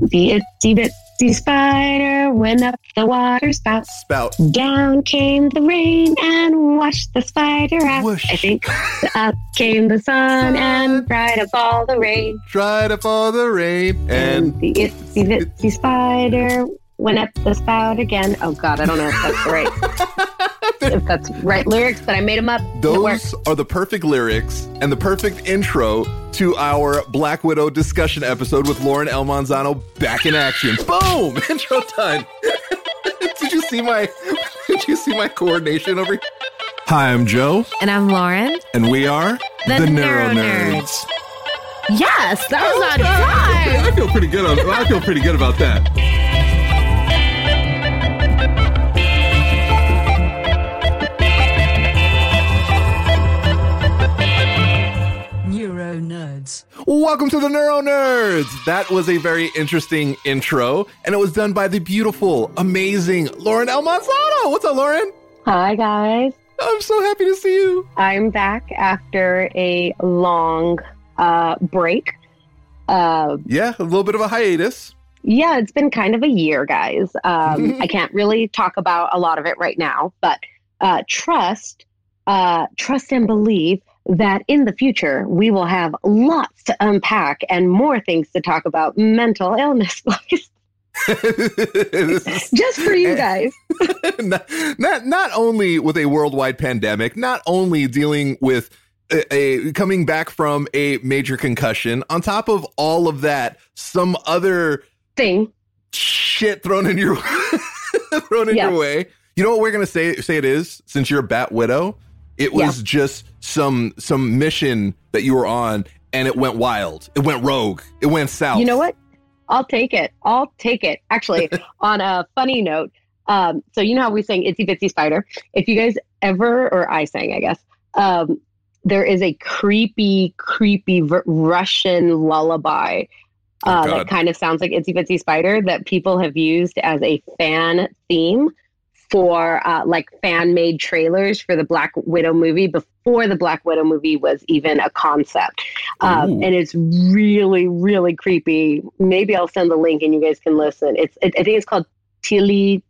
The itsy bitsy spider went up the water spout. Spout. Down came the rain and washed the spider out. Whoosh. I think up came the sun and dried up all the rain. Dried up all the rain and the itsy bitsy spider went up the spout again. Oh God, I don't know if that's right. if that's right lyrics, but I made them up. Those are the perfect lyrics and the perfect intro to our Black Widow discussion episode with Lauren El Manzano back in action. Boom! Intro done. did you see my did you see my coordination over here? Hi, I'm Joe, And I'm Lauren. and we are The Neuro Nerds. Yes, that was on Okay, time. I feel pretty good. on- I feel pretty good about that. Welcome to the Neuro Nerds. That was a very interesting intro, and it was done by the beautiful, amazing Lauren El Manzano. What's up, Lauren? Hi guys, I'm so happy to see you. I'm back after a long uh, break. Uh, Yeah, a little bit of a hiatus. Yeah, it's been kind of a year, guys. Um, I can't really talk about a lot of it right now, but uh, trust, uh, trust and believe that in the future we will have lots to unpack and more things to talk about mental illness wise, just for you eh. guys. not, not not only with a worldwide pandemic, not only dealing with a, a coming back from a major concussion, on top of all of that, some other Thing. shit thrown in your thrown in Yes. your way. You know what we're gonna say say it is since you're a bat widow? It was just some some mission that you were on and it went wild. It went rogue. It went south. You know what? I'll take it. I'll take it. Actually, on a funny note, um, so you know how we sang "Itsy Bitsy Spider." If you guys ever, or I sang, I guess, um, there is a creepy, creepy v- Russian lullaby Oh, uh, God. that kind of sounds like "Itsy Bitsy Spider" that people have used as a fan theme for uh, like fan made trailers for the Black Widow movie before the Black Widow movie was even a concept. Um, and it's really, really creepy. Maybe I'll send the link and you guys can listen. It's it, I think it's called Tilly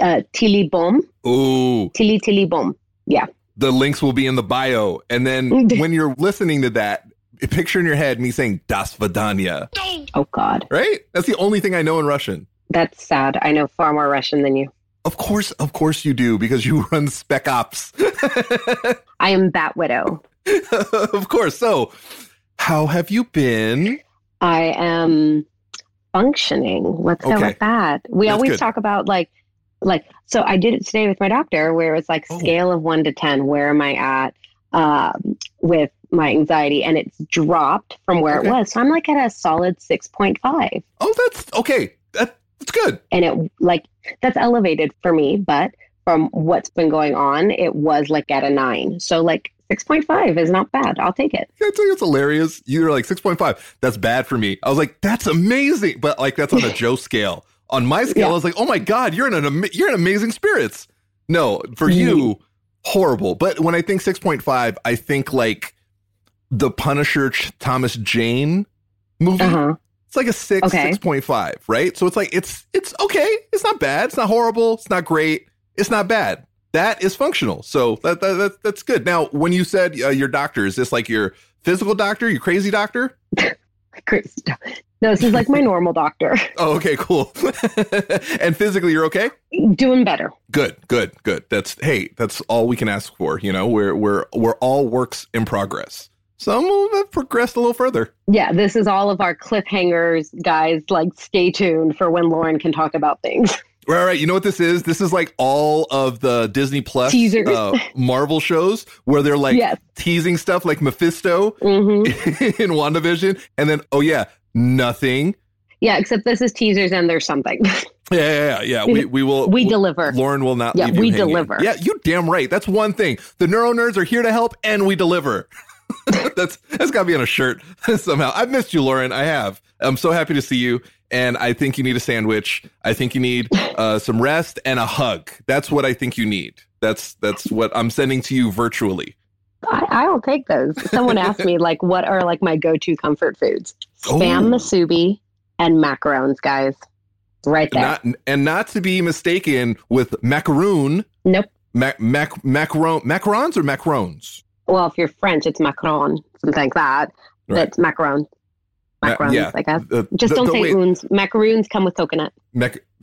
uh, Tilly Bomb. Ooh. Tilly Tilly Bomb. Yeah. the links will be in the bio. And then when you're listening to that, picture in your head me saying Das Vidanya, Oh God, right? That's the only thing I know in Russian. that's sad. I know far more Russian than you. Of course, of course you do, because you run Spec Ops. I am Bat Widow. of course. So, how have you been? I am functioning. Let's go with that. We That's always good. talk about like, like. So I did it today with my doctor, where it's like Oh. scale of one to ten. Where am I at um, with my anxiety? And it's dropped from where Okay. it was. So I'm like at a solid 6.5. Oh, that's okay. That, that's good. and it like that's elevated for me. But from what's been going on, it was like at a nine. So like six point five is not bad. I'll take it. I think it's hilarious. You're like 6.5. That's bad for me. I was like, that's amazing. But like, that's on a Joe scale. On my scale, Yeah. I was like, oh my God, you're in an you're in amazing spirits. No, for you, horrible. But when I think 6.5, I think like the Punisher Thomas Jane movie. Uh huh. It's like a six, Okay. 6.5, right? So it's like, it's, it's okay. It's not bad. It's not horrible. It's not great. It's not bad. That is functional. So that, that, that that's good. Now, when you said uh, your doctor, is this like your physical doctor, your crazy doctor? Crazy stuff. No, this is like my normal doctor. Oh, okay, cool. and physically, you're okay? Doing better. Good, good, good. That's, hey, that's all we can ask for. You know, we're, we're, we're all works in progress. Some have progressed a little further. Yeah, this is all of our cliffhangers, guys. Like, stay tuned for when Lauren can talk about things. Right, right. You know what this is? This is like all of the Disney Plus Teasers. uh, Marvel shows where they're like Yes. teasing stuff like Mephisto hmm in WandaVision. And then, oh, yeah, nothing. Yeah, except this is teasers and there's something. Yeah, yeah, yeah. yeah. We, we will. we deliver. Lauren will not Yeah, we deliver. Yeah, you damn right. That's one thing. The neuro nerds are here to help and we deliver. that's that's got to be on a shirt somehow. I've missed you, Lauren. I have. I'm so happy to see you. And I think you need a sandwich. I think you need uh, some rest and a hug. That's what I think you need. That's that's what I'm sending to you virtually. I, I will take those. Someone asked me like, what are like my go-to comfort foods? Spam Oh. musubi and macarons, guys. Right there. Not and not to be mistaken with macaroon, nope. mac, mac, macaron, macarons or macarons. Well, if you're French, it's macaron, something like that. Right. It's macaron. Ma- Macarons, yeah. I guess. The- Just the- don't the say way- oons. Macaroons come with coconut. Mech-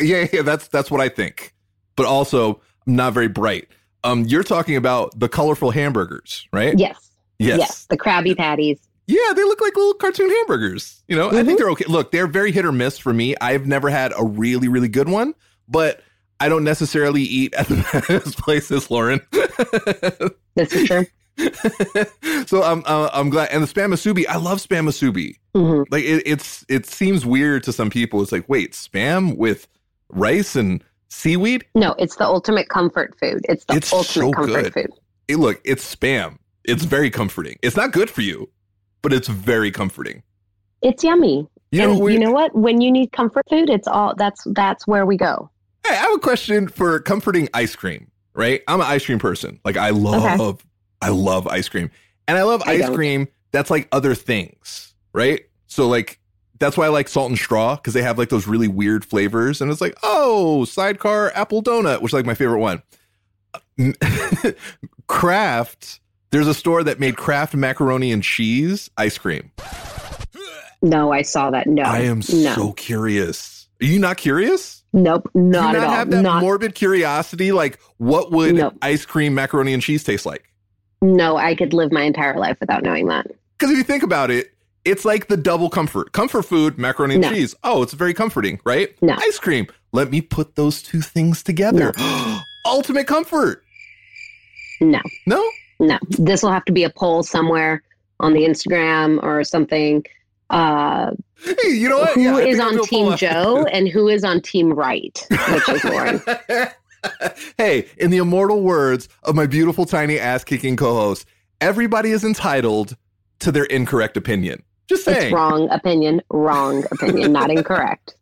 yeah, yeah, that's that's what I think. But also I'm not very bright. Um, you're talking about the colorful hamburgers, right? Yes. Yes. The Krabby Patties. Yeah, they look like little cartoon hamburgers. You know, I Mhm. think they're okay. Look, they're very hit or miss for me. I've never had a really, really good one, but I don't necessarily eat at the best places, Lauren. This is true. so I'm uh, I'm glad. And the spam musubi, I love spam musubi. hmm Like it, it's it seems weird to some people. It's like, wait, spam with rice and seaweed? No, it's the ultimate comfort food. It's the It's ultimate so comfort good. food. Hey, look, it's spam. It's very comforting. It's not good for you, but it's very comforting. It's yummy. You know, and we- you know what? When you need comfort food, it's all that's that's where we go. Hey, I have a question for comforting ice cream. Right, I'm an ice cream person. Like I love, I love ice cream, and I love I ice don't. cream that's like other things. Right, so like that's why I like salt and straw because they have like those really weird flavors, and it's like oh, sidecar apple donut, which is like my favorite one. Kraft, there's a store that made Kraft macaroni and cheese ice cream. No, I saw that. No, I am no, so curious. Are you not curious? Nope, not you at not all. have that not morbid curiosity? Like, what would No. ice cream, macaroni, and cheese taste like? no. I could live my entire life without knowing that. Because if you think about it, it's like the double comfort. Comfort food, macaroni and No. cheese. Oh, it's very comforting, right? No. Ice cream. Let me put those two things together. Ultimate comfort. No, No? no. This will have to be a poll somewhere on the Instagram or something. Uh, Hey, you know what? who Yeah, is on Team. Joe and who is on Team Right, which is Lauren. hey, in the immortal words of my beautiful tiny ass kicking co-host, everybody is entitled to their incorrect opinion. Just saying. It's wrong opinion, wrong opinion, not incorrect.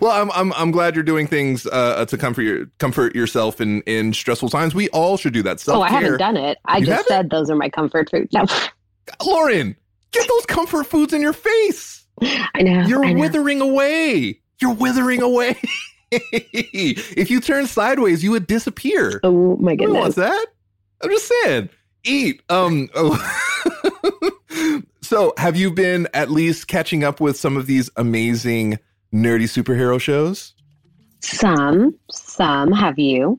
Well, I'm I'm I'm glad you're doing things uh, to comfort your, comfort yourself in in stressful times. We all should do that. Stuff. Oh, I haven't done it. I You just haven't? said those are my comfort food. No, Lauren, get those comfort foods in your face. I know. You're I know. withering away. You're withering away. if you turn sideways, you would disappear. Oh my Who wants that? I'm just saying. Eat. Um. oh. so, have you been at least catching up with some of these amazing nerdy superhero shows? Some, some have you.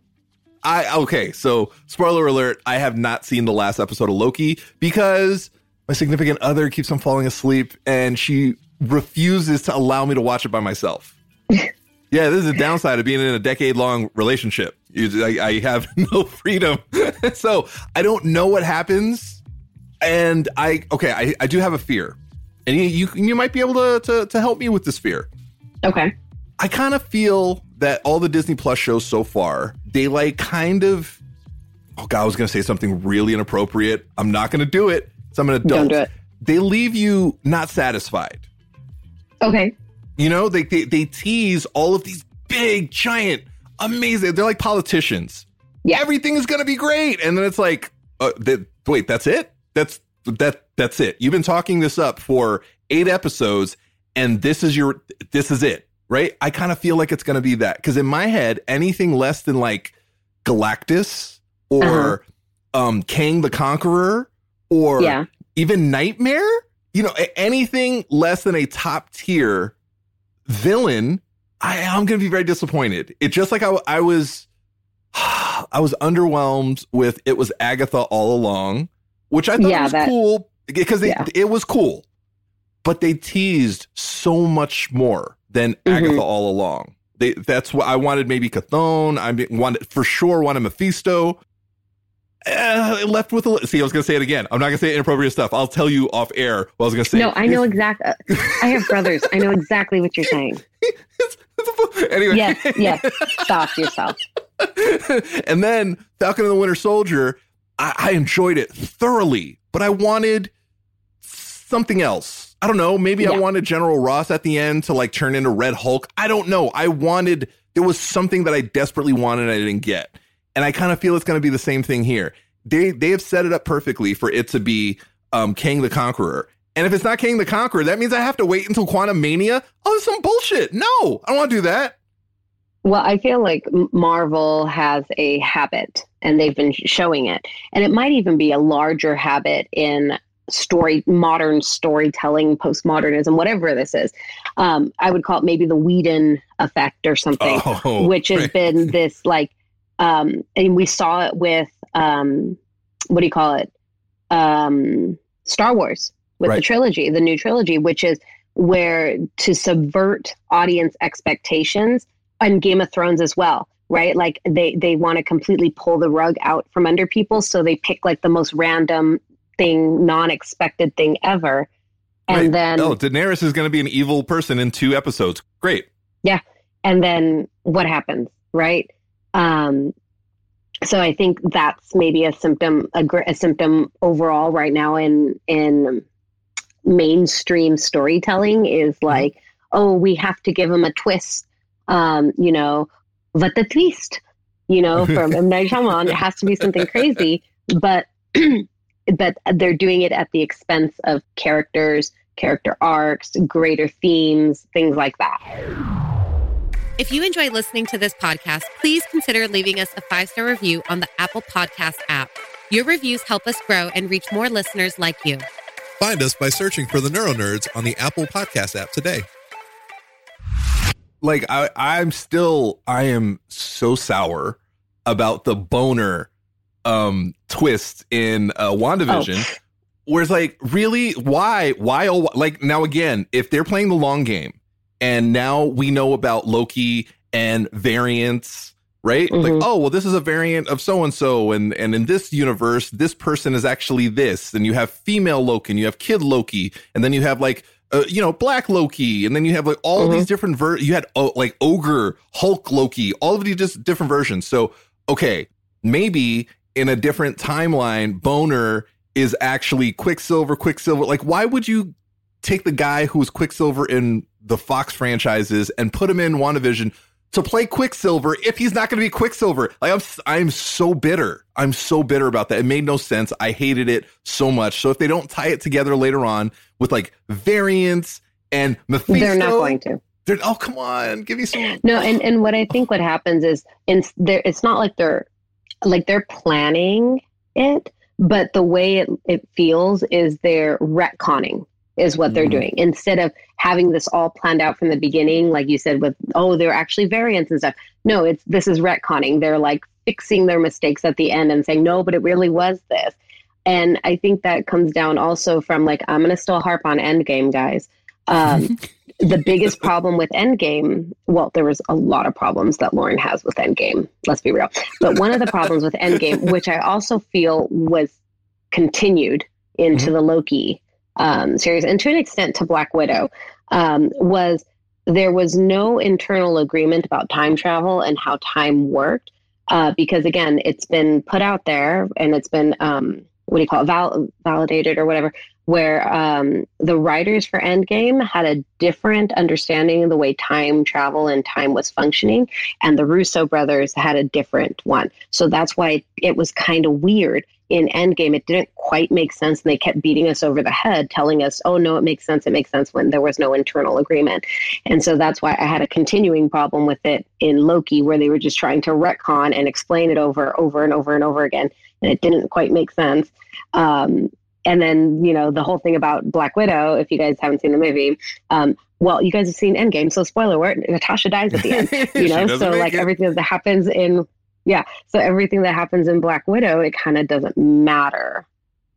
I okay, so spoiler alert, I have not seen the last episode of Loki because my significant other keeps on falling asleep and she refuses to allow me to watch it by myself. yeah, this is a downside of being in a decade long relationship. I, I have no freedom. so I don't know what happens. And I okay, I, I do have a fear. And you, you you might be able to, to to help me with this fear. Okay. I kind of feel that all the Disney Plus shows so far, they like kind of. Oh God, I was going to say something really inappropriate. I'm not going to do it. So I'm an adult. Don't do it. They leave you not satisfied. Okay. You know, they, they they tease all of these big, giant, amazing. They're like politicians. Yeah. everything is going to be great, and then it's like, uh, th- wait, that's it? That's that that's it. You've been talking this up for eight episodes, and this is your this is it, right? I kind of feel like it's going to be that because in my head, anything less than like Galactus or um Kang the Conqueror or Yeah. even Nightmare, you know, anything less than a top tier villain, I am going to be very disappointed. It just like I, I was, I was underwhelmed with it was Agatha all along, which I thought Yeah, was that- cool because yeah. it was cool, but they teased so much more than Mhm. Agatha all along. They, that's what I wanted. Maybe Chthon. I wanted for sure wanted Mephisto. Uh, left with a see. I was gonna say it again. I'm not gonna say inappropriate stuff. I'll tell you off air what I was gonna say. No, I know exactly. I have brothers. I know exactly what you're saying. It's- it's a- anyway, Yes, yes. Stop yourself. and then Falcon and the Winter Soldier, I, I enjoyed it thoroughly, but I wanted something else. I don't know. Maybe I wanted General Ross at the end to like turn into Red Hulk. I don't know. I wanted, there was something that I desperately wanted and I didn't get. And I kind of feel it's going to be the same thing here. They, they have set it up perfectly for it to be um, Kang the Conqueror. And if it's not King the Conqueror, that means I have to wait until Quantumania. Oh, that's some bullshit. No, I don't want to do that. Well, I feel like Marvel has a habit, and they've been showing it, and it might even be a larger habit in story, modern storytelling, postmodernism, whatever this is. Um, I would call it maybe the Whedon effect or something, Oh, which has right. been this like, um, and we saw it with um, what do you call it? Um, Star Wars with the trilogy, the new trilogy, which is where to subvert audience expectations and Game of Thrones as well, right? Like they they want to completely pull the rug out from under people, so they pick like the most random thing, non-expected thing ever, and Right. then oh, Daenerys is going to be an evil person in two episodes. Great. Yeah. And then what happens, right? Um, so I think that's maybe a symptom, a, gr- a symptom overall right now in in mainstream storytelling is like, oh, we have to give them a twist, um, you know, but the twist, you know, from M Night Shyamalan, it has to be something crazy, but but they're doing it at the expense of characters, character arcs, greater themes, things like that. If you enjoy listening to this podcast, please consider leaving us a five star review on the Apple Podcast app. Your reviews help us grow and reach more listeners like you. Find us by searching for the Neuro Nerds on the Apple Podcast app today. Like I, I'm still, I am so sour about the Bohner um twist in uh, WandaVision. Where it's like, really, why, why? Oh, like now again, if they're playing the long game, and now we know about Loki and variants, right? Like, Mhm. oh, well, this is a variant of so and so, and and in this universe, this person is actually this. And you have female Loki, and you have kid Loki, and then you have like. Uh, you know, Black Loki, and then you have like all Mhm. these different ver. You had oh, like Ogre, Hulk Loki, all of these just different versions. So, okay, maybe in a different timeline, Bohner is actually Quicksilver. Quicksilver, like, why would you take the guy who was Quicksilver in the Fox franchises and put him in WandaVision to play Quicksilver if he's not going to be Quicksilver? Like, I'm, I'm so bitter. I'm so bitter about that. It made no sense. I hated it so much. So if they don't tie it together later on with like variants and Mephisto, They're not going to. they're- oh, come on, give me some. No, and and what I think what happens is, in there, it's not like they're like they're planning it, but the way it it feels is they're retconning is what they're Mhm. doing instead of having this all planned out from the beginning, like you said, with oh there are actually variants and stuff. No, it's this is retconning. They're like fixing their mistakes at the end and saying no, but it really was this. And I think that comes down also from like I'm gonna still harp on Endgame, guys. Um, the biggest problem with Endgame, well, there was a lot of problems that Lauren has with Endgame. Let's be real. But one of the problems with Endgame, which I also feel was continued into the Loki um, series, and to an extent to Black Widow, um, was there was no internal agreement about time travel and how time worked. Uh, because again, it's been put out there and it's been um, what do you call it, val- validated or whatever, where um, the writers for Endgame had a different understanding of the way time travel and time was functioning, and the Russo brothers had a different one. So that's why it was kind of weird in Endgame. It didn't quite make sense, and they kept beating us over the head, telling us, "Oh no, it makes sense. It makes sense," when there was no internal agreement. And so that's why I had a continuing problem with it in Loki, where they were just trying to retcon and explain it over, over and over and over again, and it didn't quite make sense. Um, and then you know the whole thing about Black Widow. If you guys haven't seen the movie, um, well, you guys have seen Endgame, so spoiler alert: Natasha dies at the end. You know, so like it. everything that happens in yeah, so everything that happens in Black Widow, it kind of doesn't matter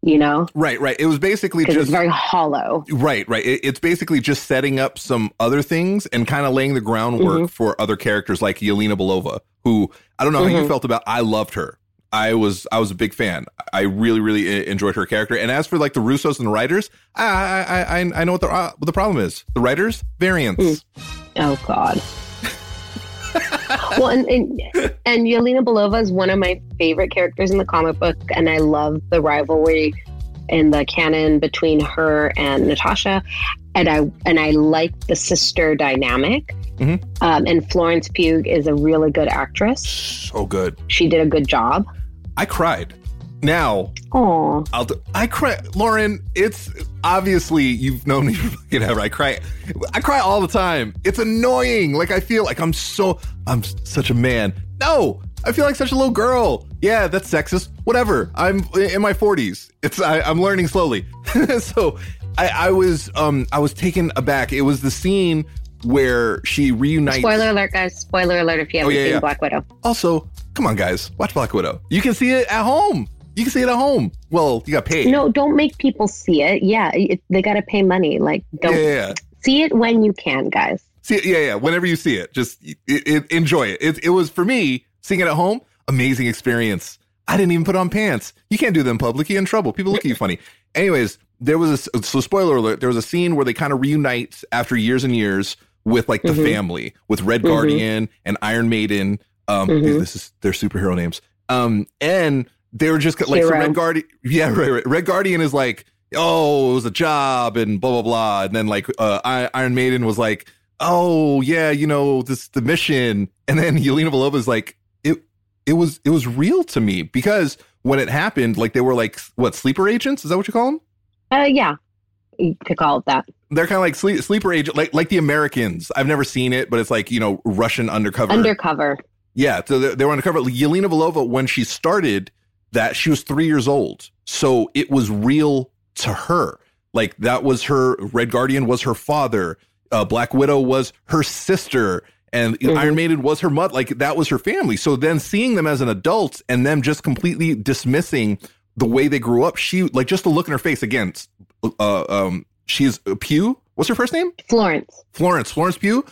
you know? Right, right. It was basically just very hollow. Right, right. It, it's basically just setting up some other things and kind of laying the groundwork Mm-hmm. for other characters like Yelena Belova, who I don't know how you Mhm. felt about. I loved her. I was I was a big fan. I really really enjoyed her character. And as for like the Russos and the writers, I I I, I know what the uh, what the problem is. The writers variants. Mm. Oh God. well, and, and and Yelena Belova is one of my favorite characters in the comic book, and I love the rivalry and the canon between her and Natasha, and I and I like the sister dynamic. Mhm. Um, and Florence Pugh is a really good actress. So good. She did a good job. I cried. Now I'll do, I cry, Lauren. It's obviously you've known me for fucking ever. I cry, I cry all the time. It's annoying. Like I feel like I'm so I'm such a man. No, I feel like such a little girl. Yeah, that's sexist. Whatever. I'm in my 40s. It's I, I'm learning slowly. so I, I was um I was taken aback. It was the scene where she reunites. spoiler alert, guys! Spoiler alert if you haven't Oh, yeah, seen yeah. Black Widow. Also, come on, guys, watch Black Widow. You can see it at home. You can see it at home. Well, you got paid. No, don't make people see it. Yeah, it, they got to pay money. Like, yeah, don't yeah, yeah. see it when you can, guys. See, it, yeah, yeah. Whenever you see it, just it, it, enjoy it. it. It was for me seeing it at home, amazing experience. I didn't even put on pants. You can't do them public. You get in trouble. People look at you funny. Anyways, there was a so spoiler alert. There was a scene where they kind of reunite after years and years with like the Mhm. family with Red Mhm. Guardian and Iron Maiden. Um, Mhm. this is their superhero names. Um, and they were just like so Red Guardian. Yeah, right, right. Red Guardian is like, oh, it was a job and blah blah blah. And then like uh, Iron Maiden was like, oh yeah, you know this the mission. And then Yelena Belova is like, it it was it was real to me because when it happened, like they were like what sleeper agents? Is that what you call them? Uh, yeah, you could call it that. They're kind of like sleep, sleeper agent, like like the Americans. I've never seen it, but it's like you know Russian undercover. Undercover. Yeah, so they, they were undercover. Yelena Belova, when she started that, she was three years old, so it was real to her. Like that was her. Red Guardian was her father. Uh, Black Widow was her sister, and Mhm. Iron Maiden was her mother. Like that was her family. So then seeing them as an adult and them just completely dismissing the way they grew up, she like just the look in her face again. Uh, um, she's Pugh. What's her first name? Florence. Florence, Florence Pugh,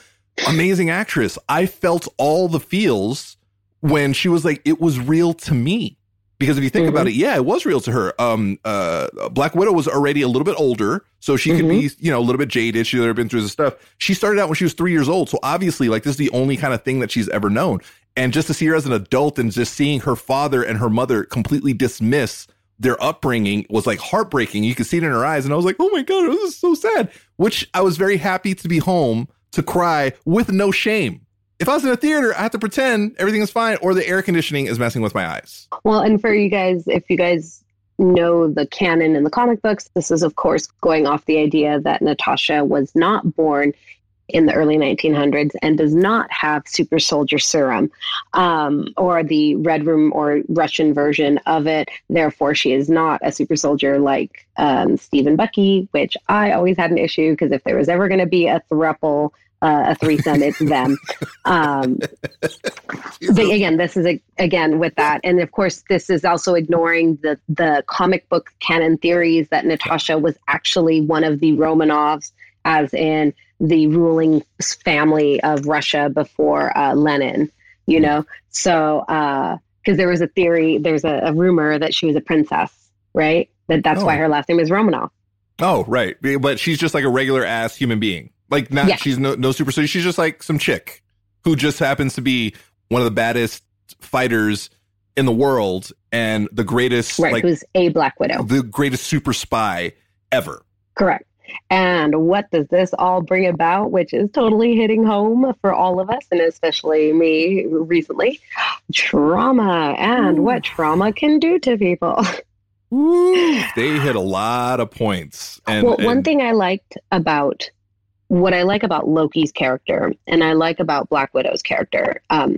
amazing actress. I felt all the feels when she was like, it was real to me. Because if you think Mhm. about it, yeah, it was real to her. Um, uh, Black Widow was already a little bit older, so she could be, you know, a little bit jaded. She'd already been through this stuff. She started out when she was three years old, so obviously, like, this is the only kind of thing that she's ever known. And just to see her as an adult and just seeing her father and her mother completely dismiss their upbringing was like heartbreaking. You could see it in her eyes, and I was like, "Oh my god, this is so sad." Which I was very happy to be home to cry with no shame. If I was in a theater, I have to pretend everything is fine, or the air conditioning is messing with my eyes. Well, and for you guys, if you guys know the canon in the comic books, this is, of course, going off the idea that Natasha was not born in the early 1900s and does not have super soldier serum um, or the red room or Russian version of it. Therefore, she is not a super soldier like um, Stephen Bucky, which I always had an issue because if there was ever going to be a thruple, uh, a threesome, it's them. Um, but again, this is a, again with that, and of course, this is also ignoring the the comic book canon theories that Natasha was actually one of the Romanovs, as in the ruling family of Russia before uh, Lenin. You know, so because there was a theory, there's a, a rumor that she was a princess, right? That that's why Oh. her last name is Romanov. Oh, right. But she's just like a regular ass human being. Like not Yeah. she's no no super soldier. She's just like some chick who just happens to be one of the baddest fighters in the world and the greatest Right, like who's a Black Widow. the greatest super spy ever. Correct. And what does this all bring about, which is totally hitting home for all of us, and especially me recently? Trauma and what trauma can do to people. They hit a lot of points. And, well, one thing I liked about what I like about Loki's character, and I like about Black Widow's character, um,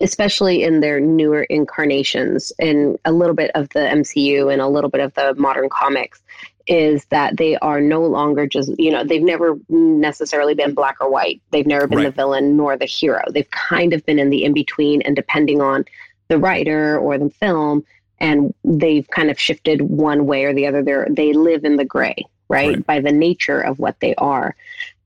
especially in their newer incarnations, and a little bit of the MCU and a little bit of the modern comics, is that they are no longer just you know they've never necessarily been black or white. They've never been the villain nor the hero. They've kind of been in the in between, and depending on the writer or the film, and they've kind of shifted one way or the other. They they live in the gray, right? Right. By the nature of what they are,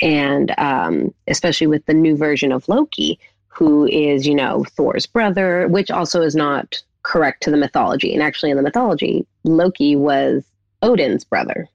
and um, especially with the new version of Loki, who is you know Thor's brother, which also is not correct to the mythology. And actually, in the mythology, Loki was Odin's brother.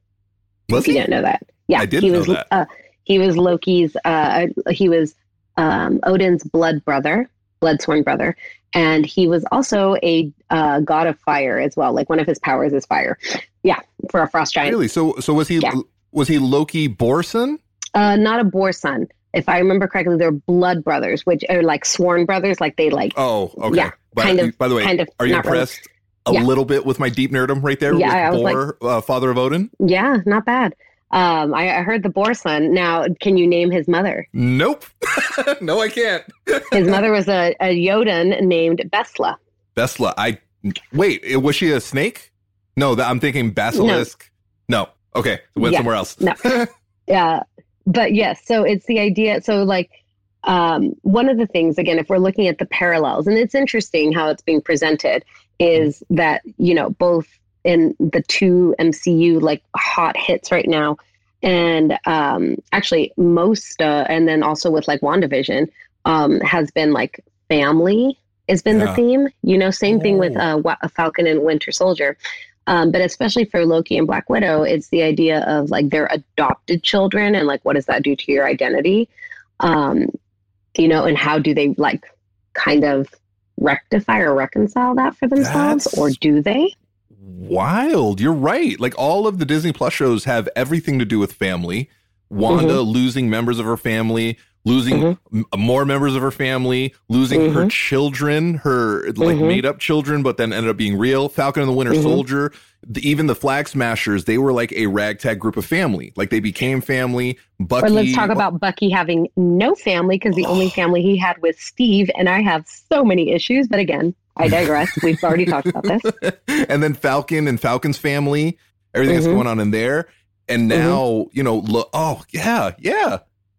Was if you he? didn't know that. Yeah, I didn't he know was, that. Uh, he was Loki's. Uh, he was um, Odin's blood brother, blood sworn brother, and he was also a uh, god of fire as well. Like one of his powers is fire. Yeah, for a frost giant. Really? So so was he Yeah. was he Loki Borson? Uh, not a Borson. If I remember correctly, they're blood brothers, which are like sworn brothers. Like they like. Oh, okay. Yeah, by, kind of- by the way, kind of are you impressed? really. A Yeah. little bit with my deep nerdum right there? Yeah, with was like- uh, father of Odin? Yeah, not bad. Um, I, I heard the Borson. Now, can you name his mother? Nope. no, I can't. His mother was a, a Jotun named Besla. Besla. I wait. Was she a snake? No, that, I'm thinking basilisk. No. Okay, went Yeah. somewhere else. No. Yeah, but yes. So it's the idea. So like, um, one of the things again, if we're looking at the parallels, and it's interesting how it's being presented, is that you know both in the two MCU like hot hits right now, and um, actually most, uh, and then also with like Wandavision, um, has been like family has been the theme. You know, same thing with Oh. uh, Falcon and Winter Soldier. Um, but especially for Loki and Black Widow, it's the idea of like their adopted children and like what does that do to your identity? Um, you know, and how do they like kind of rectify or reconcile that for themselves, That's- or do they? Wild. You're right. Like all of the Disney Plus shows have everything to do with family. Wanda Mm-hmm. losing members of her family, losing m- more members of her family, losing her Mhm. children, her like Mhm. made up children, but then ended up being real. Falcon and the Winter Mhm. Soldier, the, even the Flag Smashers, they were like a ragtag group of family. Like they became family. Bucky. Or let's talk about Bucky having no family because the only family he had was Steve, and I have so many issues. But again, I digress. We've already talked about this. and then Falcon and Falcon's family, everything that's Mhm. going on in there. And Mm-hmm. now, you know, look, oh yeah, yeah.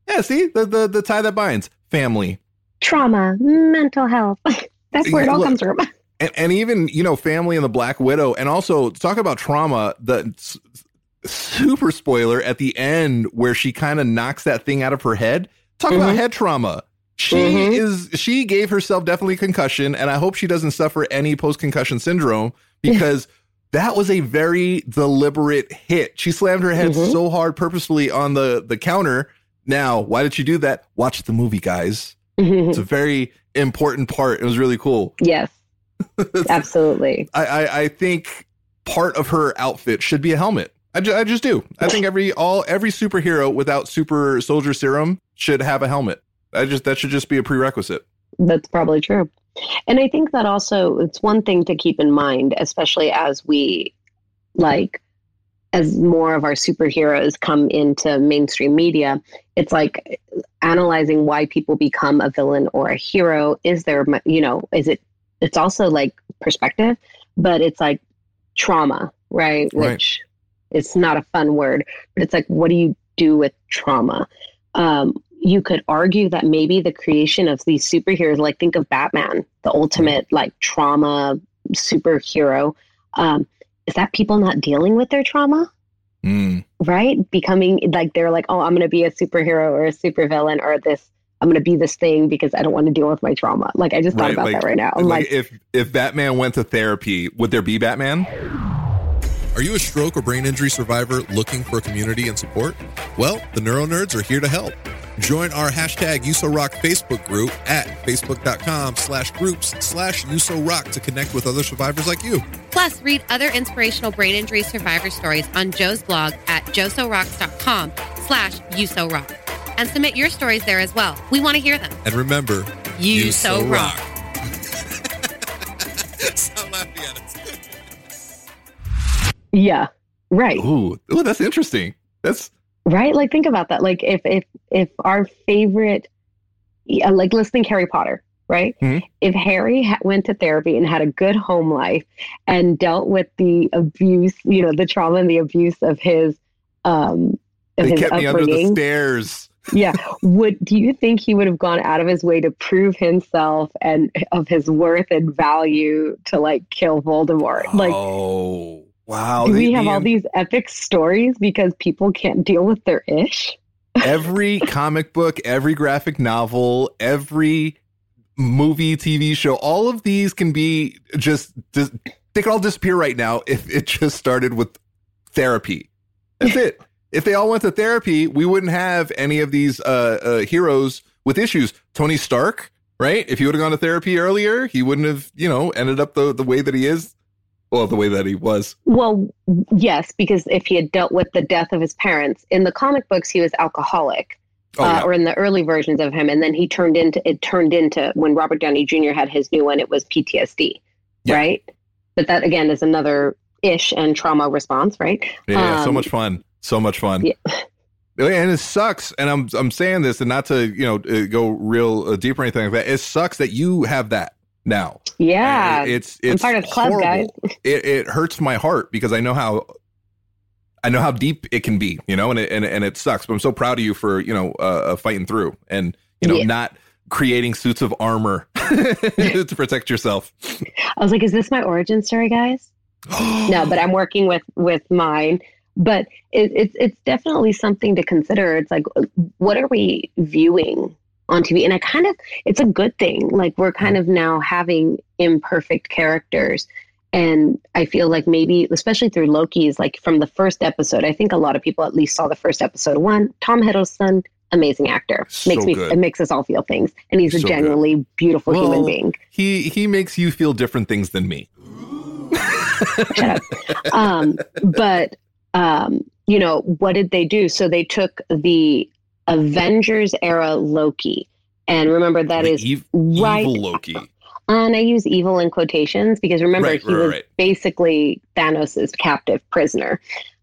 Yeah, see the, the the tie that binds family. Trauma, mental health. That's where it all look- comes from. And, and even, you know, family and the Black Widow. And also talk about trauma, the s- super spoiler at the end where she kind of knocks that thing out of her head. Talk about Mhm. head trauma. She Mhm. is she gave herself definitely concussion, and I hope she doesn't suffer any post concussion syndrome because that was a very deliberate hit. She slammed her head Mhm. so hard purposefully on the the counter. Now, why did she do that? Watch the movie, guys. It's a very important part. It was really cool. yes, absolutely. I, I, I think part of her outfit should be a helmet. I, ju- I just do. I think every all every superhero without super soldier serum should have a helmet. I just that should just be a prerequisite. That's probably true. And I think that also it's one thing to keep in mind, especially as we like as more of our superheroes come into mainstream media, it's like analyzing why people become a villain or a hero. Is there, you know, is it, it's also like perspective, but it's like trauma, right? Right. Which it's not a fun word, but it's like, what do you do with trauma? Um, you could argue that maybe the creation of these superheroes, like think of Batman, the ultimate like trauma superhero, um, is that people not dealing with their trauma? Mm. right? Becoming like they're like, oh, I'm going to be a superhero or a supervillain or this. I'm going to be this thing because I don't want to deal with my trauma. Like I just thought Right, about like- that right now. I'm like, like, if if Batman went to therapy, would there be Batman? Are you a stroke or brain injury survivor looking for community and support? Well, the Neuro Nerds are here to help. Join our hashtag USORock Facebook group at facebook.com slash groups slash USORock to connect with other survivors like you. Plus, read other inspirational brain injury survivor stories on Joe's blog at joesorocks.com slash uso-rock. And submit your stories there as well. We want to hear them. And remember, You so rock. Stop laughing at us. yeah, right, Ooh, ooh, that's interesting. That's right. Like think about that. Like if if if our favorite, yeah, like let's think Harry Potter, right? Mhm. If Harry ha- went to therapy and had a good home life and dealt with the abuse, you know, the trauma and the abuse of his um of they his kept me under the upbringing. stairs. yeah. Would do you think he would have gone out of his way to prove himself and of his worth and value to like kill Voldemort? Like, oh wow! do we have all these epic stories because people can't deal with their ish? every comic book, every graphic novel, every movie, TV show, all of these can be just, just they could all disappear right now if it just started with therapy. That's it. if they all went to therapy, we wouldn't have any of these uh, uh, heroes with issues. Tony Stark, right? If he would have gone to therapy earlier, he wouldn't have, you know, ended up the, the way that he is. Well, the way that he was. Well, yes, because if he had dealt with the death of his parents in the comic books, he was alcoholic. Oh, uh, or in the early versions of him, and then he turned into it. Turned into when Robert Downey Jr. had his new one. It was PTSD, Yeah. right? But that again is another ish and trauma response, right? Yeah, so Um, much fun. So much fun. Yeah. And it sucks, and I'm I'm saying this, and not to you know uh, go real uh, deep or anything like that. It sucks that you have that now. Yeah, It- it's I'm it's part of the club, horrible. It it hurts my heart because I know how I know how deep it can be, you know, and it and, and it sucks. But I'm so proud of you for you know uh, uh, fighting through and you know Yeah. not creating suits of armor to protect yourself. I was like, is this my origin story, guys? no, but I'm working with with mine. But it, it's it's definitely something to consider. It's like, what are we viewing on TV? And I kind of, it's a good thing. Like we're kind of now having imperfect characters, and I feel like maybe, especially through Loki's, like from the first episode, I think a lot of people at least saw the first episode. One, Tom Hiddleston, amazing actor, So makes me, good. it makes us all feel things, and he's a So good. genuinely beautiful Well, human being. he he makes you feel different things than me. shut up. Um, but um, you know, what did they do? So they took the Avengers era Loki, and remember that The is ev- right. evil Loki. And I use evil in quotations because remember Right, he right, was right. basically Thanos' captive prisoner.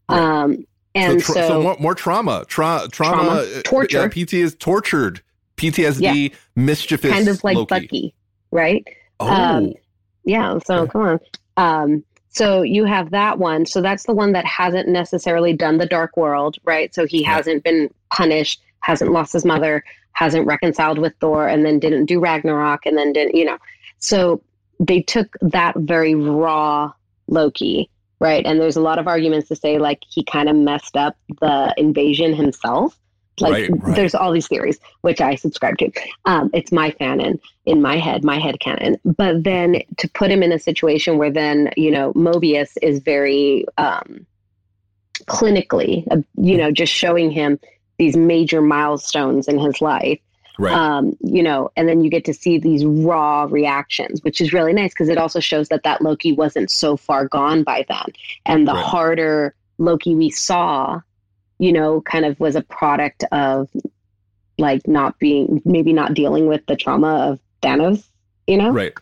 Um, and so, so, tra- so more, more trauma, Tra- trauma, Trauma, uh, torture. Yeah, PT is tortured. PTSD, mischievous, kind of like Loki. Bucky, right? Oh, um, Yeah, so Okay. come on. Um, so you have that one. So that's the one that hasn't necessarily done the dark world, right? So he Yeah. hasn't been punished, hasn't lost his mother, hasn't reconciled with Thor, and then didn't do Ragnarok, and then didn't, you know. So they took that very raw Loki, right? And there's a lot of arguments to say like he kind of messed up the invasion himself. Like Right, right. there's all these theories, which I subscribe to. Um, it's my canon in my head, my head canon. But then to put him in a situation where then, you know, Mobius is very um, clinically, uh, you know, just showing him these major milestones in his life. right. Um, you know, and then you get to see these raw reactions, which is really nice because it also shows that that Loki wasn't so far gone by then. And the Right. harder Loki we saw, you know, kind of was a product of like not being, maybe not dealing with the trauma of Thanos, you know? Right.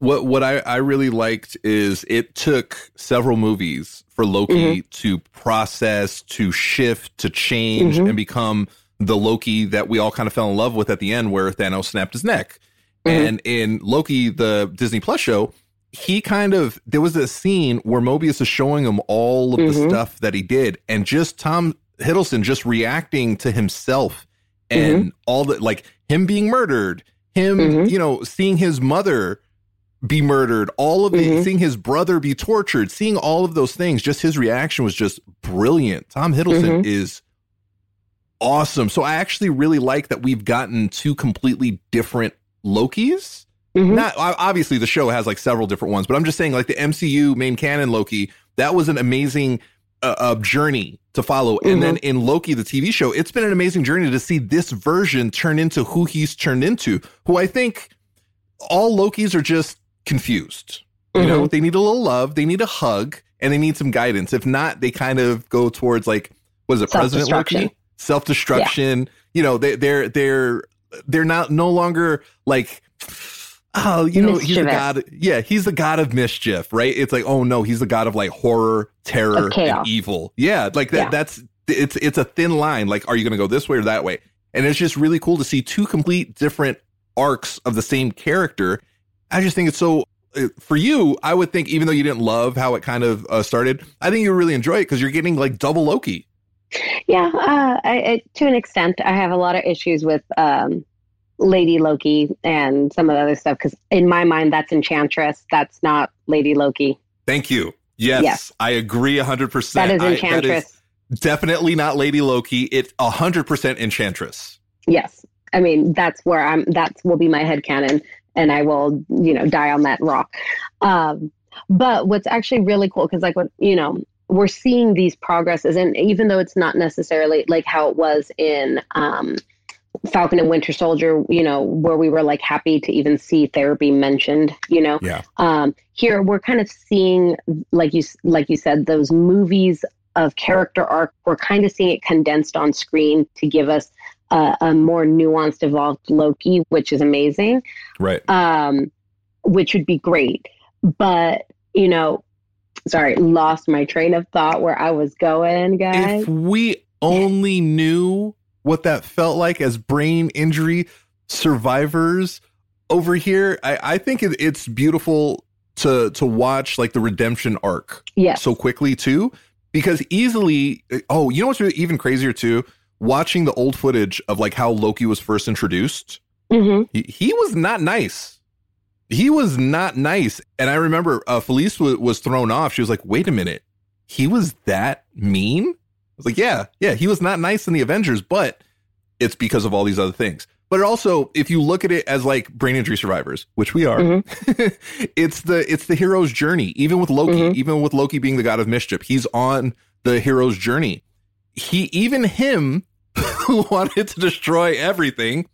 What what I, I really liked is it took several movies for Loki to process, to shift, to change, Mhm. and become the Loki that we all kind of fell in love with at the end, where Thanos snapped his neck. Mhm. And in Loki, the Disney Plus show, he kind of there was a scene where Mobius is showing him all of the Mhm. stuff that he did, and just Tom Hiddleston just reacting to himself and all the like him being murdered, him Mhm. you know seeing his mother be murdered, all of the Mhm. seeing his brother be tortured, seeing all of those things. Just his reaction was just brilliant. Tom Hiddleston Mhm. is awesome. So I actually really like that we've gotten two completely different Lokis. Mhm. Not obviously the show has like several different ones, but I'm just saying like the MCU main canon Loki, that was an amazing uh, uh, journey to follow. And then in Loki the TV show, it's been an amazing journey to see this version turn into who he's turned into. Who I think all Lokis are just confused. You know, they need a little love, they need a hug, and they need some guidance. If not, they kind of go towards like was it President Self-destruction. Loki? Self destruction. You know, they they're they're they're not no longer like oh, you know, he's the god. Yeah, he's the god of mischief, right? It's like, oh no, he's the god of like horror, terror, and evil. Yeah, like that. Yeah. That's it's it's a thin line. Like, are you going to go this way or that way? And it's just really cool to see two complete different arcs of the same character. I just think it's so. uh, For you, I would think even though you didn't love how it kind of uh, started, I think you really enjoy it because you're getting like double Loki. Yeah, uh, I, I, to an extent, I have a lot of issues with um, Lady Loki and some of the other stuff because in my mind, that's Enchantress. That's not Lady Loki. Thank you. Yes, yes. I agree 100%. That is Enchantress. I, that is definitely not Lady Loki. It's 100% Enchantress. Yes. I mean, that's where I'm, that will be my head canon and I will, you know, die on that rock. Um, but what's actually really cool, because like what, you know, we're seeing these progresses, and even though it's not necessarily like how it was in um, Falcon and Winter Soldier, you know, where we were like happy to even see therapy mentioned, you know. Yeah. Um, here we're kind of seeing, like you like you said, those movies of character arc. We're kind of seeing it condensed on screen to give us a, a more nuanced, evolved Loki, which is amazing. Right. Um, which would be great, but you know, sorry, lost my train of thought where I was going, guys. If we only knew what that felt like as brain injury survivors over here, I, I think it, it's beautiful to to watch like the redemption arc yeah. so quickly too. Because easily, oh, you know what's even crazier too? Watching the old footage of like how Loki was first introduced, mm-hmm. he, he was not nice he was not nice. And I remember uh, Felice w- was thrown off. She was like, wait a minute. He was that mean? I was like, yeah, yeah, he was not nice in the Avengers, but it's because of all these other things. But also, if you look at it as like brain injury survivors, which we are, mm-hmm. it's the it's the hero's journey. Even with Loki, mm-hmm. even with Loki being the god of mischief, he's on the hero's journey. He even him wanted to destroy everything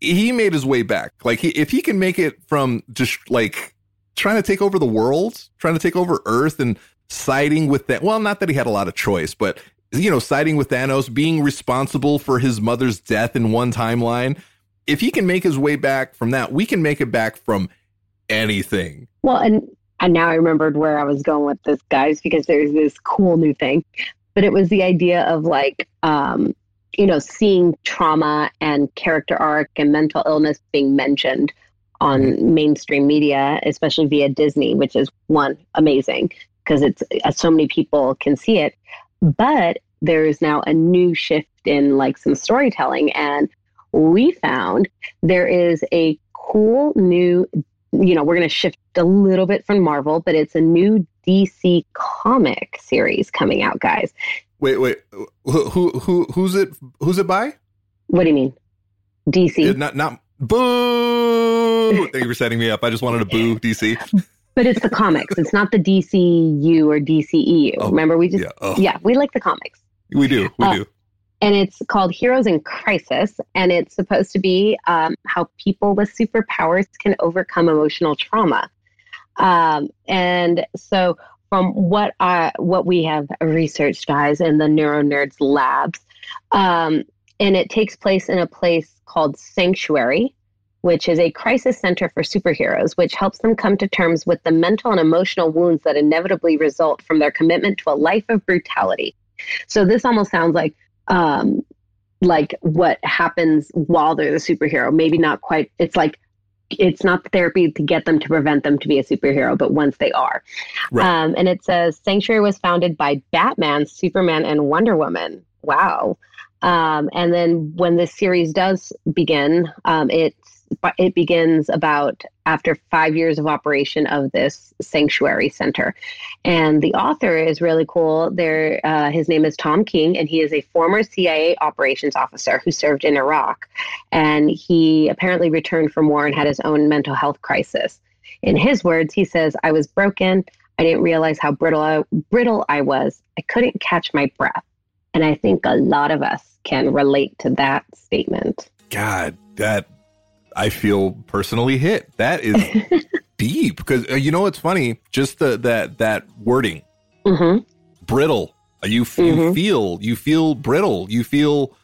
he made his way back. Like he, if he can make it from just like trying to take over the world, trying to take over Earth, and siding with that. Well, not that he had a lot of choice, but you know, siding with Thanos, being responsible for his mother's death in one timeline. If he can make his way back from that, we can make it back from anything. Well, and and now I remembered where I was going with this, guys, because there's this cool new thing. But it was the idea of like um, you know, seeing trauma and character arc and mental illness being mentioned on mainstream media, especially via Disney, which is one amazing because it's uh, so many people can see it. But there is now a new shift in like some storytelling, and we found there is a cool new. You know, we're going to shift a little bit from Marvel, but it's a new DC comic series coming out, guys. Wait, wait. Who who who's it? Who's it by? What do you mean? DC. Yeah, not not boo. Thank you for setting me up. I just wanted to boo DC. But it's the comics. It's not the DCU or DCEU. Oh, Remember, we just yeah, oh. yeah, we like the comics. We do. We uh, do. And it's called Heroes in Crisis, and it's supposed to be um, how people with superpowers can overcome emotional trauma. Um, and so from what I what we have researched, guys, in the Neuro Nerds labs, um, and it takes place in a place called Sanctuary, which is a crisis center for superheroes, which helps them come to terms with the mental and emotional wounds that inevitably result from their commitment to a life of brutality. So this almost sounds like um, like what happens while they're the superhero. Maybe not quite. It's like it's not the therapy to get them to prevent them to be a superhero, but once they are. Right. Um, and it says Sanctuary was founded by Batman, Superman, and Wonder Woman. Wow. Um, and then when this series does begin, um, it's it begins about after five years of operation of this sanctuary center. And the author is really cool. There, uh, his name is Tom King, and he is a former CIA operations officer who served in Iraq. And he apparently returned from war and had his own mental health crisis. In his words, he says, "I was broken. I didn't realize how brittle I, brittle I was. I couldn't catch my breath." And I think a lot of us can relate to that statement. God, that I feel personally hit. That is deep because uh, you know what's funny? Just the that that wording, mm-hmm. brittle. Uh, you mm-hmm. you feel you feel brittle. You feel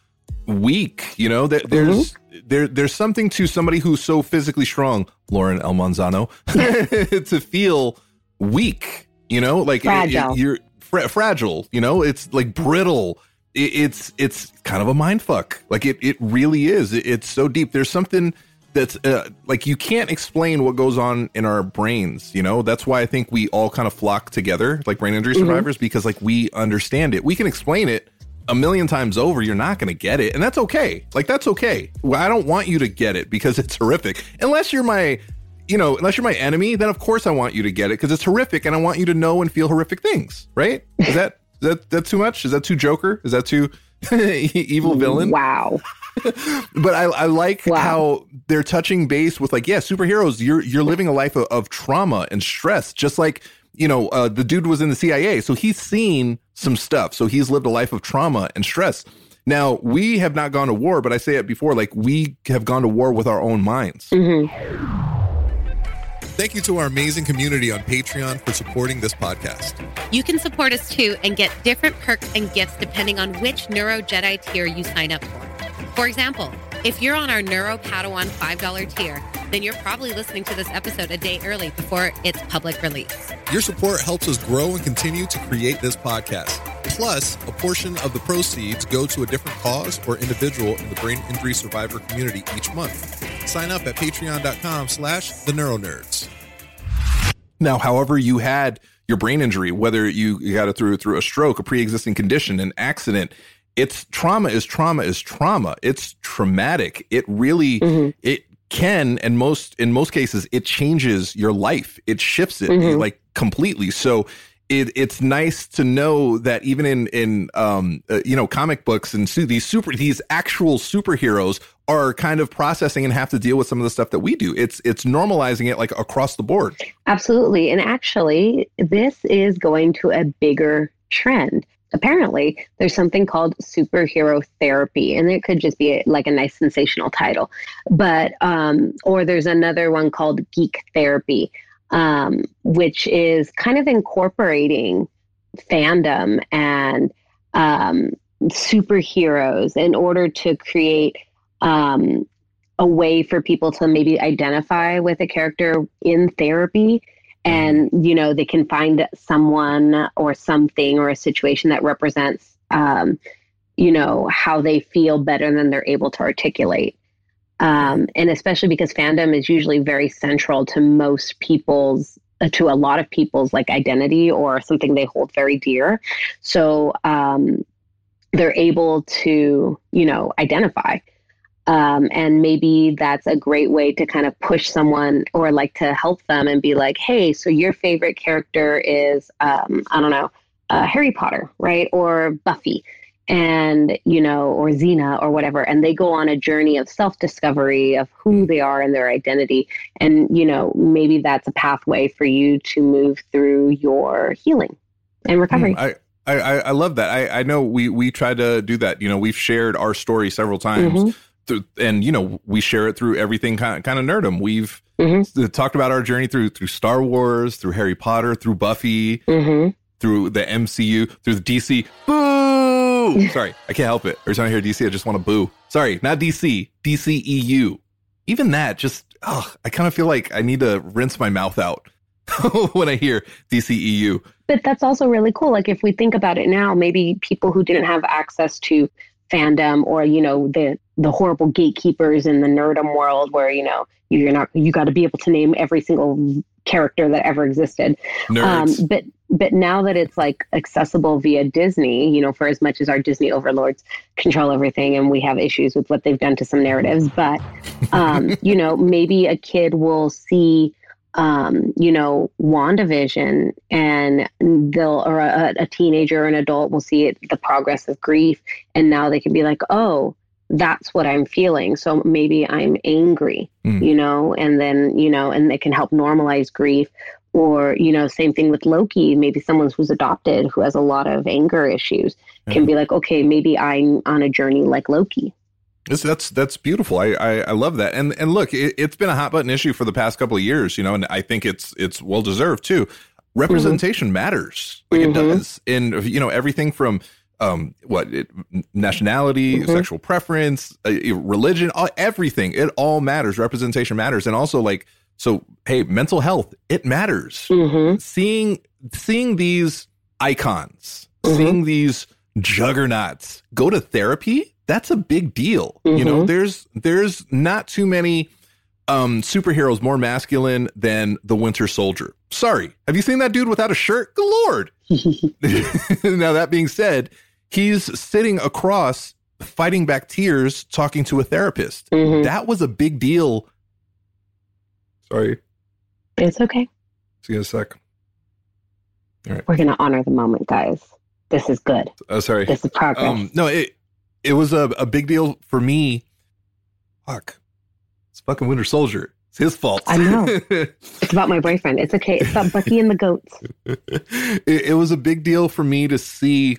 weak. You know that there's mm-hmm. there there's something to somebody who's so physically strong, Lauren L. Manzano, to feel weak. You know, like fragile. It, it, you're fra- fragile. You know, it's like brittle. It, it's it's kind of a mind fuck. Like it it really is. it's so deep. There's something that's uh, like you can't explain what goes on in our brains you know that's why i think we all kind of flock together like brain injury mm-hmm. survivors mm-hmm. because like we understand it we can explain it a million times over, you're not going to get it. And that's okay. Like, that's okay. Well, I don't want you to get it because it's horrific. Unless you're my, you know, unless you're my enemy, then of course I want you to get it because it's horrific and I want you to know and feel horrific things, right? Is that, is that, that too much? Is that too Joker? Is that too evil villain? Wow. but I, I like Wow. how they're touching base with like, yeah, superheroes. You're you're living a life of, of trauma and stress, just like you know uh, the dude was in the CIA, so he's seen some stuff. So he's lived a life of trauma and stress. Now we have not gone to war, but I say it before, like we have gone to war with our own minds. Thank you to our amazing community on Patreon for supporting this podcast. You can support us too and get different perks and gifts depending on which Neuro Jedi tier you sign up for. For example, if you're on our Neuro Padawan $5 tier, then you're probably listening to this episode a day early before its public release. Your support helps us grow and continue to create this podcast. Plus, a portion of the proceeds go to a different cause or individual in the brain injury survivor community each month. Sign up at patreon.com slash the neuronerds. Now, however, you had your brain injury, whether you you got it through through a stroke, a pre-existing condition, an accident, it's trauma is trauma is trauma. It's traumatic. It really it can and most in most cases it changes your life. It shifts it like completely. So it, it's nice to know that even in in um uh, you know comic books and su- these super these actual superheroes are kind of processing and have to deal with some of the stuff that we do. It's it's normalizing it like across the board. Absolutely. And actually, this is going to a bigger trend. Apparently, there's something called superhero therapy, and it could just be like a nice sensational title. But, um, or there's another one called geek therapy, um, which is kind of incorporating fandom and um, superheroes in order to create um, a way for people to maybe identify with a character in therapy and you know they can find someone or something or a situation that represents um, you know how they feel better than they're able to articulate. Um, and especially because fandom is usually very central to most people's uh, to a lot of people's like identity or something they hold very dear. So um, they're able to you know identify um, and maybe that's a great way to kind of push someone or like to help them and be like hey so your favorite character is um, i don't know uh, harry potter right or buffy and you know or xena or whatever and they go on a journey of self-discovery of who they are and their identity and you know maybe that's a pathway for you to move through your healing and recovery I, I I I love that. I I know we we try to do that. You know, we've shared our story several times. Mhm. Through, and you know we share it through everything kind of, kind of nerdum. We've Mhm. talked about our journey through through Star Wars, through Harry Potter, through Buffy, hmm through the MCU, through the DC. Boo! Sorry, I can't help it. Every time I hear DC, I just want to boo. Sorry, not DC, DCEU. Even that, just ugh, I kind of feel like I need to rinse my mouth out when I hear DCEU. but that's also really cool like if we think about it now maybe people who didn't have access to fandom or you know the the horrible gatekeepers in the nerdum world where you know you're not you got to be able to name every single character that ever existed Nerds. um, but but now that it's like accessible via disney you know for as much as our disney overlords control everything and we have issues with what they've done to some narratives but um, you know maybe a kid will see um, you know, WandaVision, and they'll, or a, a teenager or an adult will see it, the progress of grief, and now they can be like, oh, that's what I'm feeling. So maybe I'm angry, Mm. you know, and then, you know, and they can help normalize grief. Or, you know, same thing with Loki. Maybe someone who's adopted who has a lot of anger issues can be like, okay, maybe I'm on a journey like Loki. That's that's that's beautiful. I, I I love that. And and look, it, it's been a hot button issue for the past couple of years, you know, and I think it's it's well deserved too. Representation matters, like it Mhm. does, in you know everything from um what it, nationality, Mhm. sexual preference, uh, religion, all, everything. It all matters. Representation matters, and also like so. Hey, mental health, it matters hmm seeing seeing these icons, Mhm. seeing these juggernauts go to therapy, that's a big deal. You know, Mhm. there's there's not too many um superheroes more masculine than the Winter Soldier. Sorry. Have you seen that dude without a shirt? Good lord. now that being said, he's sitting across fighting back tears talking to a therapist. Mhm. That was a big deal. Sorry. It's okay. See you in a sec. All right. We're gonna honor the moment, guys. This is good. Oh, sorry. This is progress. Um, no, it it was a, a big deal for me. Fuck. It's fucking Winter Soldier. It's his fault. I know. it's about my boyfriend. It's okay. It's about Bucky and the goats. it, it was a big deal for me to see,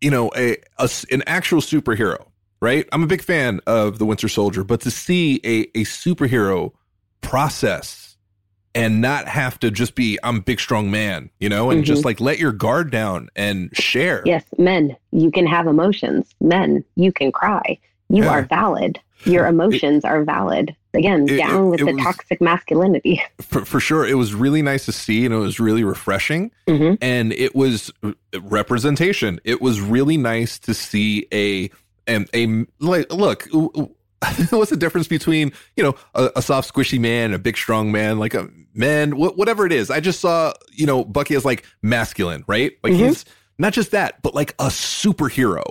you know, a, a an actual superhero. Right, I'm a big fan of the Winter Soldier, but to see a a superhero process and not have to just be I'm a big strong man, you know, and just like let your guard down and share. Yes, men, you can have emotions. Men, you can cry. You Yeah. are valid. Your emotions are valid. Again, It- down it- with it the was- toxic masculinity. for, for sure it was really nice to see and it was really refreshing Mhm. and it was representation it was really nice to see a and a like look what's the difference between you know a, a soft squishy man and a big strong man like a man wh- whatever it is. I just saw you know bucky as like masculine right? Like Mhm. he's not just that but like a superhero.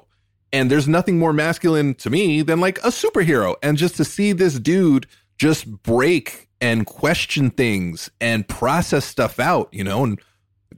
And there's nothing more masculine to me than like a superhero. And just to see this dude just break and question things and process stuff out you know and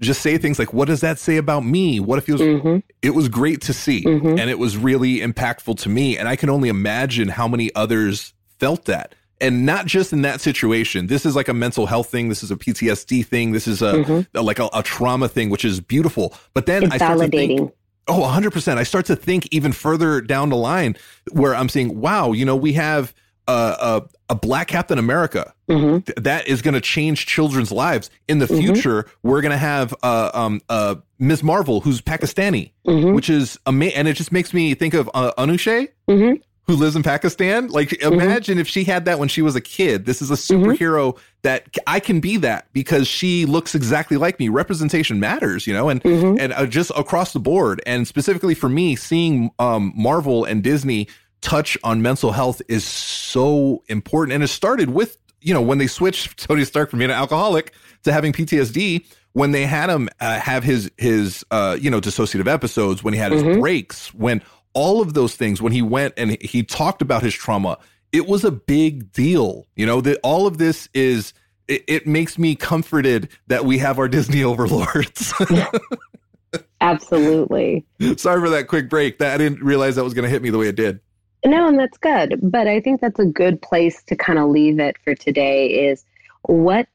just say things like what does that say about me what if he was hmm it was great to see Mhm. and it was really impactful to me and i can only imagine how many others felt that and not just in that situation this is like a mental health thing this is a ptsd thing this is a, Mhm. a- like a, a trauma thing which is beautiful but then It's i start to think validating. Oh, 100%. I start to think even further down the line where I'm saying, wow, you know, we have a, a, a black Captain America hmm Th- that is going to change children's lives. In the Mhm. future, we're going to have uh, um, uh, Ms. Marvel, who's Pakistani, hmm which is amazing. And it just makes me think of uh, Anushe, hmm who lives in Pakistan. Like, Mm-hmm. imagine if she had that when she was a kid. This is a superhero that I can be that because she looks exactly like me. Representation matters, you know, and and uh, just across the board, and specifically for me, seeing um, Marvel and Disney touch on mental health is so important. And it started with you know when they switched Tony Stark from being an alcoholic to having PTSD. When they had him uh, have his his uh, you know dissociative episodes, when he had his Mhm. breaks, when all of those things, when he went and he talked about his trauma, it was a big deal. You know that all of this is. It, it makes me comforted that we have our Disney overlords. Absolutely. Sorry for that quick break. That I didn't realize that was going to hit me the way it did. No, and that's good. But I think that's a good place to kind of leave it for today is what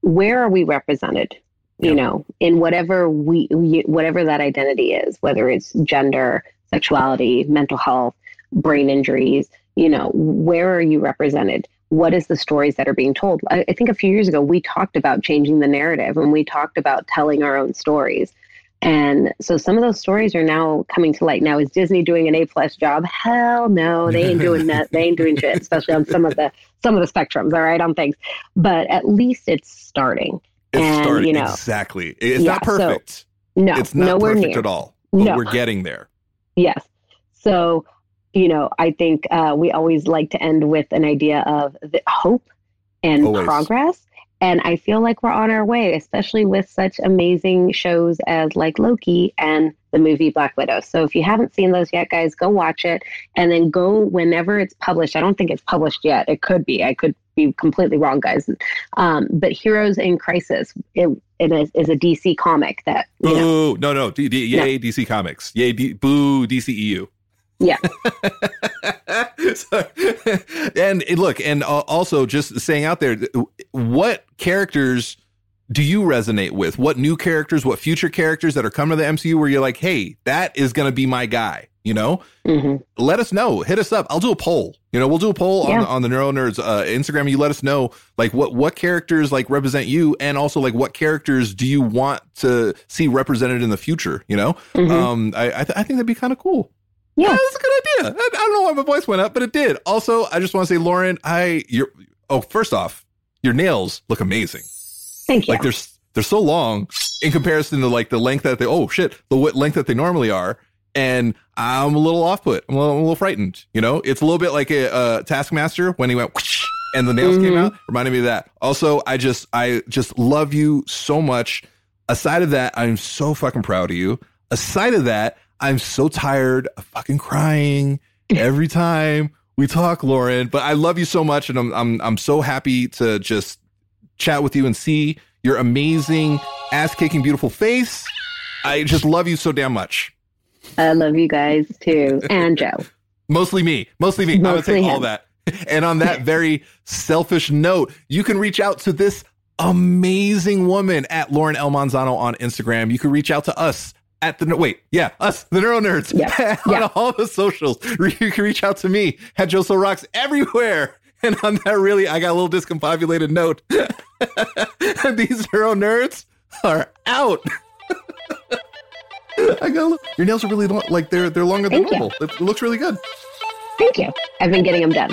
where are we represented? You Yep. know, in whatever we we- whatever that identity is, whether it's gender, sexuality, mental health, brain injuries, you know, where are you represented? What is the stories that are being told? I, I think a few years ago we talked about changing the narrative and we talked about telling our own stories. And so some of those stories are now coming to light. Now, is Disney doing an A plus job? Hell no, they ain't doing that. They ain't doing shit, especially on some of the some of the spectrums. All right, on things, but at least it's starting. It's And, started you know, exactly. It's yeah, not so perfect. No, it's not nowhere perfect near. at all. But No. we're getting there. Yes. So, you know, I think uh, we always like to end with an idea of the hope and Always. progress. And I feel like we're on our way, especially with such amazing shows as like Loki and the movie Black Widow. So if you haven't seen those yet, guys, go watch it and then go whenever it's published. I don't think it's published yet. It could be. I could be completely wrong, guys. Um, but Heroes in Crisis it, it is, is a DC comic that you know. Boo! No, no. D- D- yay, DC Comics. Yay, D- boo, DCEU. Yeah. So- and look, and also just saying out there, what characters do you resonate with? What new characters? What future characters that are coming to the MCU where you're like, hey, that is going to be my guy? You know, Mhm. let us know. Hit us up. I'll do a poll. You know, we'll do a poll on Yeah. on the Neuro Nerds uh, Instagram. You let us know like what what characters like represent you, and also like what characters do you want to see represented in the future. You know, Mhm. um, I I, th- I think that'd be kind of cool. Yeah. that's a good idea. I, I don't know why my voice went up, but it did. Also, I just want to say, Lauren, I you're oh, first off, your nails look amazing. Thank you. Like they're they're so long in comparison to like the length that they oh shit the length that they normally are, and I'm a little off put. I'm a little, I'm a little frightened. You know, it's a little bit like a uh, Taskmaster when he went whoosh, and the nails came Mhm. out. Reminded me of that. Also, I just I just love you so much. Aside of that, I'm so fucking proud of you. Aside of that. I'm so tired of fucking crying every time we talk, Lauren. But I love you so much, and I'm I'm I'm so happy to just chat with you and see your amazing ass kicking beautiful face. I just love you so damn much. I love you guys too, and Joe. Mostly me. Mostly me. I would say Mostly all that. And on that very selfish note, you can reach out to this amazing woman at Lauren L. Manzano on Instagram. You can reach out to us at the wait, yeah, us, the Neuro Nerds, Yeah, on yeah. all the socials. You can reach out to me at Joso Rocks everywhere. And on that, really, I got a little discombobulated note. These Neuro Nerds are out. I got your nails are really long, like they're they're longer than Thank normal. It, it looks really good. Thank you. I've been getting them done.